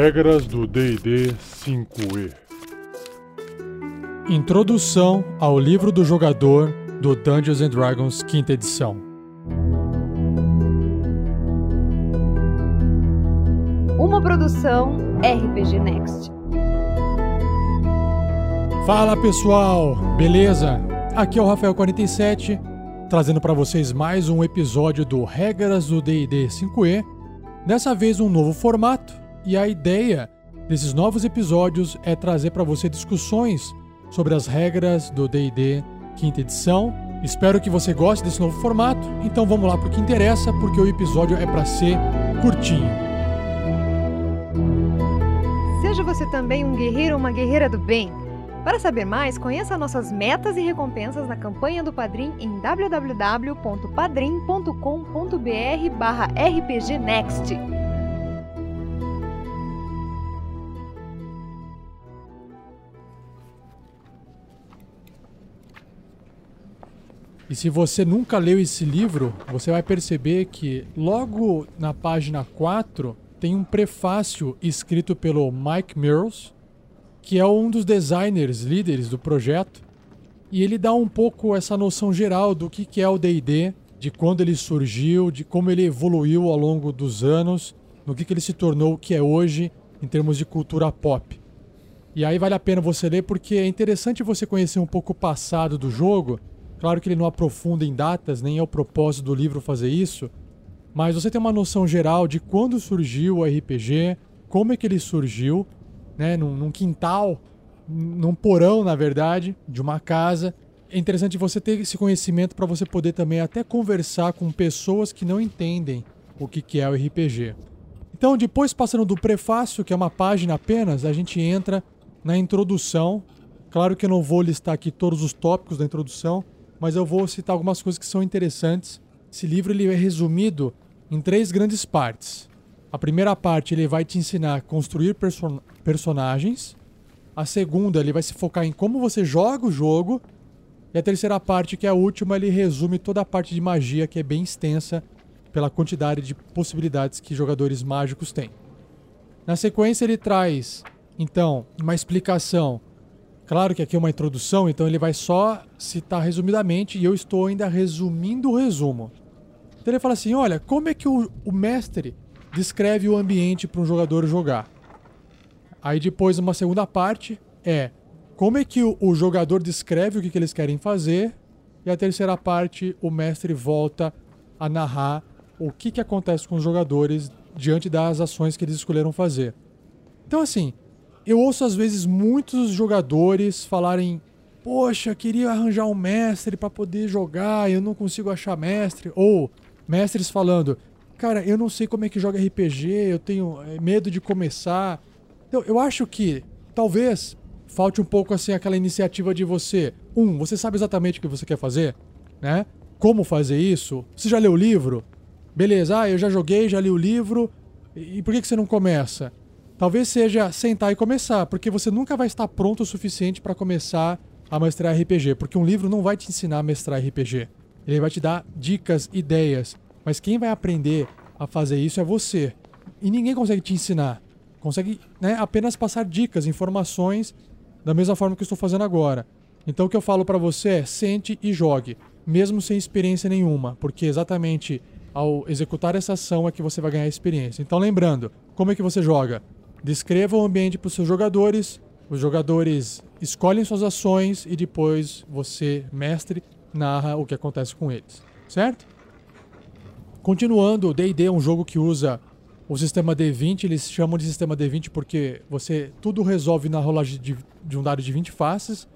Regras do DD 5E Introdução ao livro do jogador do Dungeons and Dragons quinta edição. Uma produção RPG Next. Fala pessoal, beleza? Aqui é o Rafael47, trazendo para vocês mais um episódio do Regras do D&D 5e. Dessa vez um novo formato e a ideia desses novos episódios é trazer para você discussões sobre as regras do D&D quinta edição. Espero que você goste desse novo formato. Então vamos lá para o que interessa, porque o episódio é para ser curtinho. Seja você também um guerreiro ou uma guerreira do bem. Para saber mais, conheça nossas metas e recompensas na campanha do Padrim em www.padrim.com.br/rpgnext. E se você nunca leu esse livro, você vai perceber que logo na página 4 tem um prefácio escrito pelo Mike Mills, que é um dos designers líderes do projeto, e ele dá um pouco essa noção geral do que é o D&D, de quando ele surgiu, de como ele evoluiu ao longo dos anos, no que ele se tornou o que é hoje em termos de cultura pop. E aí vale a pena você ler porque é interessante você conhecer um pouco o passado do jogo. Claro que ele não aprofunda em datas, nem é o propósito do livro fazer isso, mas você tem uma noção geral de quando surgiu o RPG, como é que ele surgiu, né, num, num quintal, num porão, na verdade, de uma casa. É interessante você ter esse conhecimento para você poder também até conversar com pessoas que não entendem o que, que é o RPG. Então, depois passando do prefácio, que é uma página apenas, a gente entra na introdução. Claro que eu não vou listar aqui todos os tópicos da introdução, mas eu vou citar algumas coisas que são interessantes. Esse livro ele é resumido em três grandes partes. A primeira parte ele vai te ensinar a construir person personagens. A segunda ele vai se focar em como você joga o jogo. E a terceira parte, que é a última, ele resume toda a parte de magia, que é bem extensa pela quantidade de possibilidades que jogadores mágicos têm. Na sequência ele traz, então, uma explicação Claro que aqui é uma introdução, então ele vai só citar resumidamente e eu estou ainda resumindo o resumo. Então ele fala assim: olha, como é que o, o mestre descreve o ambiente para um jogador jogar? Aí depois, uma segunda parte é como é que o, o jogador descreve o que, que eles querem fazer. E a terceira parte, o mestre volta a narrar o que, que acontece com os jogadores diante das ações que eles escolheram fazer. Então, assim, eu ouço às vezes muitos jogadores falarem: Poxa, queria arranjar um mestre para poder jogar, eu não consigo achar mestre. Ou mestres falando: Cara, eu não sei como é que joga RPG, eu tenho eh, medo de começar. Então, eu acho que talvez falte um pouco assim aquela iniciativa de você. Um, você sabe exatamente o que você quer fazer, né? Como fazer isso? Você já leu o livro? Beleza, ah, eu já joguei, já li o livro. E por que, que você não começa? Talvez seja sentar e começar, porque você nunca vai estar pronto o suficiente para começar a mestrar RPG, porque um livro não vai te ensinar a mestrar RPG. Ele vai te dar dicas, ideias, mas quem vai aprender a fazer isso é você. E ninguém consegue te ensinar. Consegue né, apenas passar dicas, informações, da mesma forma que eu estou fazendo agora. Então o que eu falo para você é sente e jogue, mesmo sem experiência nenhuma, porque exatamente ao executar essa ação é que você vai ganhar experiência. Então lembrando, como é que você joga? Descreva o ambiente para os seus jogadores. Os jogadores escolhem suas ações e depois você, mestre, narra o que acontece com eles. Certo? Continuando, o D&D é um jogo que usa o sistema D20, eles chamam de sistema D20 porque você tudo resolve na rolagem de, de um dado de 20 faces.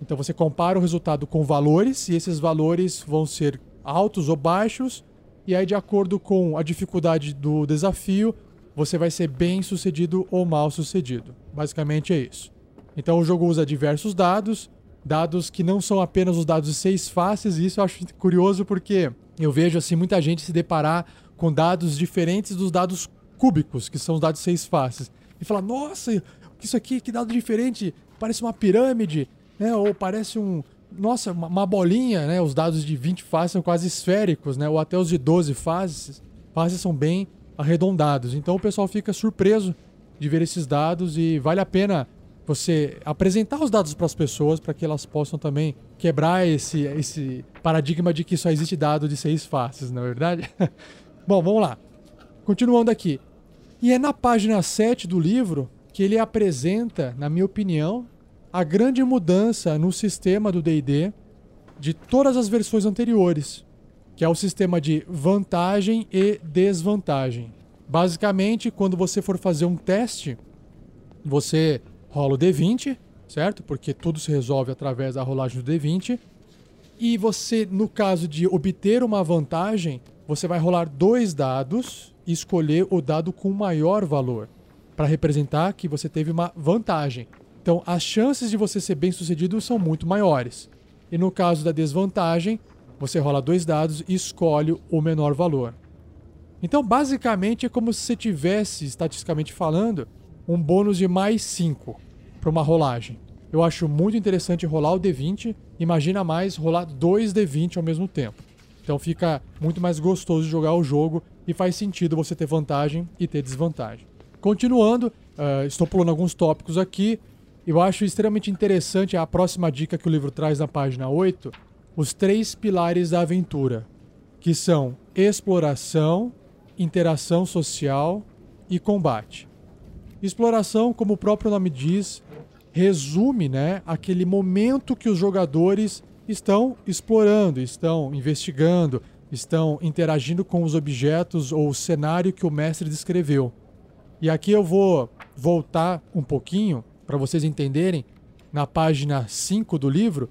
Então você compara o resultado com valores e esses valores vão ser altos ou baixos. E aí, de acordo com a dificuldade do desafio, você vai ser bem sucedido ou mal sucedido. Basicamente é isso. Então o jogo usa diversos dados, dados que não são apenas os dados de seis faces, e isso eu acho curioso porque eu vejo assim muita gente se deparar com dados diferentes dos dados cúbicos, que são os dados de seis faces, e falar: "Nossa, isso aqui que dado diferente, parece uma pirâmide", né? Ou parece um nossa, uma, bolinha, né? Os dados de 20 faces são quase esféricos, né? Ou até os de 12 faces, faces são bem arredondados. Então o pessoal fica surpreso de ver esses dados e vale a pena você apresentar os dados para as pessoas para que elas possam também quebrar esse, esse paradigma de que só existe dado de seis faces, na é verdade? Bom, vamos lá. Continuando aqui. E é na página 7 do livro que ele apresenta, na minha opinião, a grande mudança no sistema do DD de todas as versões anteriores, que é o sistema de vantagem e desvantagem. Basicamente, quando você for fazer um teste, você rola o D20, certo? Porque tudo se resolve através da rolagem do D20. E você, no caso de obter uma vantagem, você vai rolar dois dados e escolher o dado com maior valor para representar que você teve uma vantagem. Então, as chances de você ser bem sucedido são muito maiores. E no caso da desvantagem, você rola dois dados e escolhe o menor valor. Então, basicamente, é como se você tivesse, estatisticamente falando, um bônus de mais 5 para uma rolagem. Eu acho muito interessante rolar o D20. Imagina mais rolar dois D20 ao mesmo tempo. Então fica muito mais gostoso jogar o jogo e faz sentido você ter vantagem e ter desvantagem. Continuando, uh, estou pulando alguns tópicos aqui. Eu acho extremamente interessante a próxima dica que o livro traz na página 8, os três pilares da aventura, que são exploração, interação social e combate. Exploração, como o próprio nome diz, resume né, aquele momento que os jogadores estão explorando, estão investigando, estão interagindo com os objetos ou o cenário que o mestre descreveu. E aqui eu vou voltar um pouquinho para vocês entenderem. Na página 5 do livro,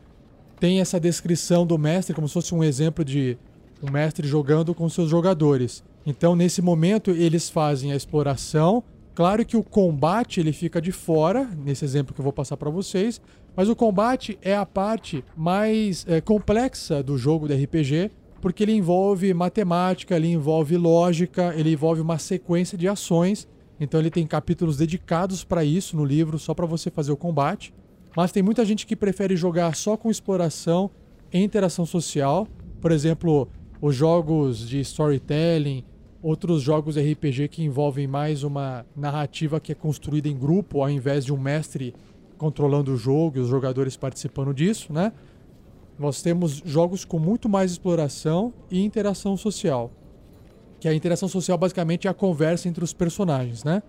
tem essa descrição do mestre como se fosse um exemplo de um mestre jogando com seus jogadores. Então, nesse momento, eles fazem a exploração, Claro que o combate ele fica de fora, nesse exemplo que eu vou passar para vocês, mas o combate é a parte mais é, complexa do jogo de RPG, porque ele envolve matemática, ele envolve lógica, ele envolve uma sequência de ações. Então ele tem capítulos dedicados para isso no livro, só para você fazer o combate. Mas tem muita gente que prefere jogar só com exploração e interação social. Por exemplo, os jogos de storytelling, outros jogos RPG que envolvem mais uma narrativa que é construída em grupo, ao invés de um mestre controlando o jogo e os jogadores participando disso, né? Nós temos jogos com muito mais exploração e interação social. Que a interação social basicamente é a conversa entre os personagens, né?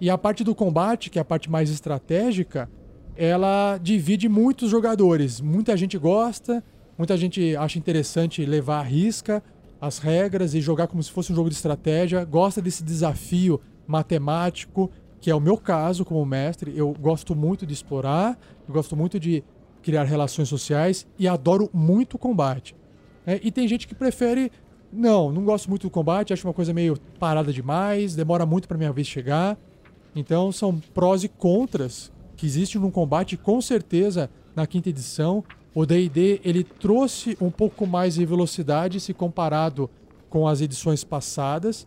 E a parte do combate, que é a parte mais estratégica, ela divide muitos jogadores. Muita gente gosta, muita gente acha interessante levar a risca, as regras e jogar como se fosse um jogo de estratégia, gosta desse desafio matemático, que é o meu caso como mestre. Eu gosto muito de explorar, eu gosto muito de criar relações sociais e adoro muito o combate. É, e tem gente que prefere. Não, não gosto muito do combate, acho uma coisa meio parada demais, demora muito para minha vez chegar. Então são prós e contras que existem num combate, com certeza na quinta edição o D&D ele trouxe um pouco mais de velocidade se comparado com as edições passadas.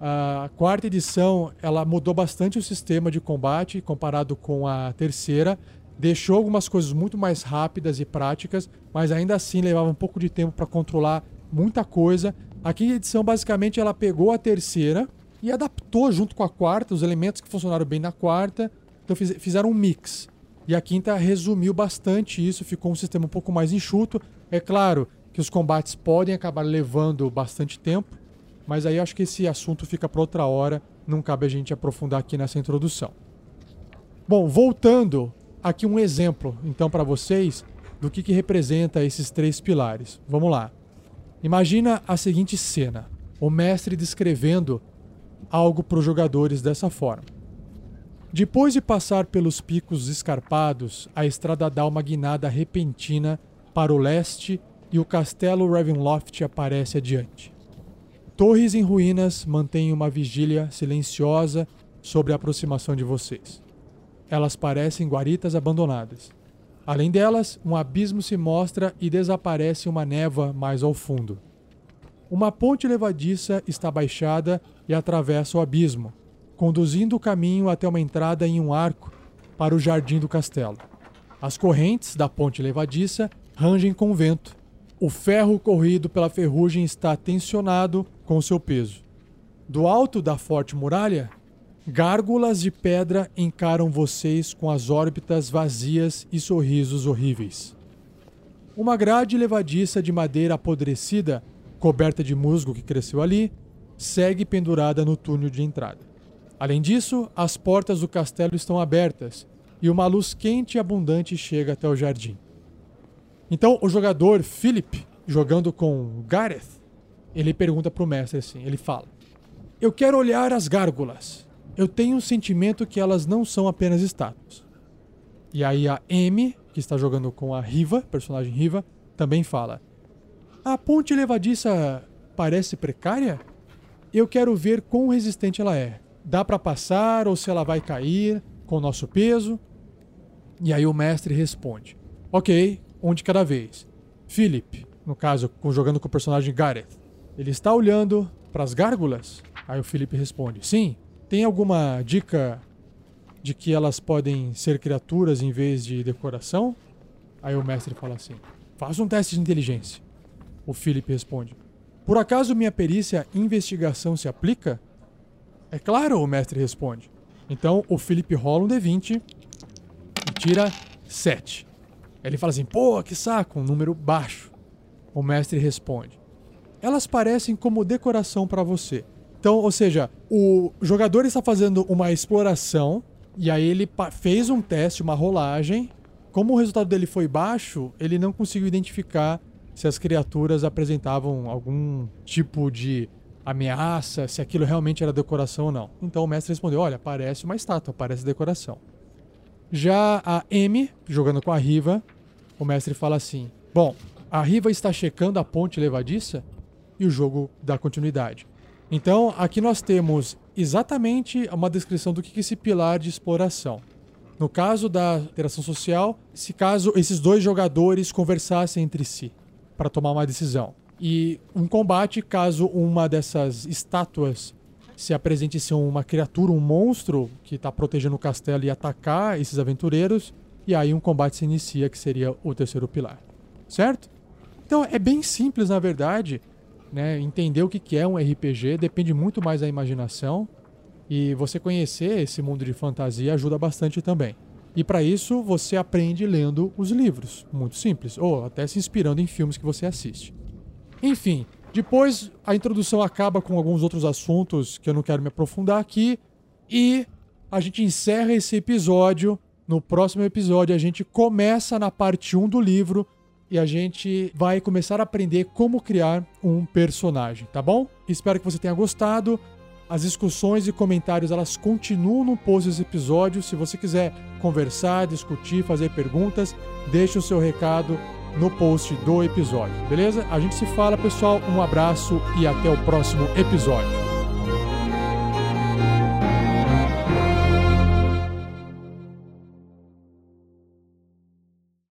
A quarta edição ela mudou bastante o sistema de combate comparado com a terceira, deixou algumas coisas muito mais rápidas e práticas, mas ainda assim levava um pouco de tempo para controlar muita coisa. A quinta edição basicamente ela pegou a terceira e adaptou junto com a quarta os elementos que funcionaram bem na quarta, então fizeram um mix. E a quinta resumiu bastante isso, ficou um sistema um pouco mais enxuto. É claro que os combates podem acabar levando bastante tempo, mas aí acho que esse assunto fica para outra hora, não cabe a gente aprofundar aqui nessa introdução. Bom, voltando aqui um exemplo, então, para vocês do que, que representa esses três pilares. Vamos lá. Imagina a seguinte cena: o mestre descrevendo algo para os jogadores dessa forma. Depois de passar pelos picos escarpados, a estrada dá uma guinada repentina para o leste e o castelo Ravenloft aparece adiante. Torres em ruínas mantêm uma vigília silenciosa sobre a aproximação de vocês. Elas parecem guaritas abandonadas. Além delas, um abismo se mostra e desaparece uma névoa mais ao fundo. Uma ponte levadiça está baixada e atravessa o abismo, conduzindo o caminho até uma entrada em um arco para o jardim do castelo. As correntes da ponte levadiça rangem com o vento. O ferro corrido pela ferrugem está tensionado com seu peso. Do alto da forte muralha, Gárgulas de pedra encaram vocês com as órbitas vazias e sorrisos horríveis. Uma grade levadiça de madeira apodrecida, coberta de musgo que cresceu ali, segue pendurada no túnel de entrada. Além disso, as portas do castelo estão abertas e uma luz quente e abundante chega até o jardim. Então, o jogador Philip, jogando com Gareth, ele pergunta pro mestre assim, ele fala: "Eu quero olhar as gárgulas. Eu tenho um sentimento que elas não são apenas estátuas." E aí a M, que está jogando com a Riva, personagem Riva, também fala: "A ponte levadiça parece precária? Eu quero ver quão resistente ela é. Dá para passar ou se ela vai cair com o nosso peso?" E aí o mestre responde: Ok, um de cada vez. Philip, no caso, jogando com o personagem Gareth, ele está olhando para as gárgulas? Aí o Philip responde: Sim. Tem alguma dica de que elas podem ser criaturas em vez de decoração? Aí o mestre fala assim: Faz um teste de inteligência. O Philip responde: Por acaso minha perícia investigação se aplica? É claro, o mestre responde. Então o Philip rola um D20 tira 7. Ele fala assim: pô, que saco, um número baixo. O mestre responde: elas parecem como decoração para você. Então, ou seja, o jogador está fazendo uma exploração e aí ele fez um teste, uma rolagem. Como o resultado dele foi baixo, ele não conseguiu identificar se as criaturas apresentavam algum tipo de ameaça, se aquilo realmente era decoração ou não. Então o mestre respondeu: Olha, parece uma estátua, parece decoração. Já a M, jogando com a Riva, o mestre fala assim: Bom, a Riva está checando a ponte levadiça e o jogo dá continuidade. Então, aqui nós temos exatamente uma descrição do que esse pilar de exploração. No caso da interação social, se caso esses dois jogadores conversassem entre si para tomar uma decisão. E um combate caso uma dessas estátuas se apresente ser uma criatura, um monstro que está protegendo o castelo e atacar esses aventureiros. E aí um combate se inicia, que seria o terceiro pilar. Certo? Então é bem simples, na verdade. Né? Entender o que é um RPG depende muito mais da imaginação. E você conhecer esse mundo de fantasia ajuda bastante também. E para isso você aprende lendo os livros, muito simples, ou até se inspirando em filmes que você assiste. Enfim, depois a introdução acaba com alguns outros assuntos que eu não quero me aprofundar aqui. E a gente encerra esse episódio. No próximo episódio a gente começa na parte 1 do livro e a gente vai começar a aprender como criar um personagem, tá bom? Espero que você tenha gostado. As discussões e comentários elas continuam no post desse episódio. Se você quiser conversar, discutir, fazer perguntas, deixe o seu recado no post do episódio, beleza? A gente se fala, pessoal. Um abraço e até o próximo episódio.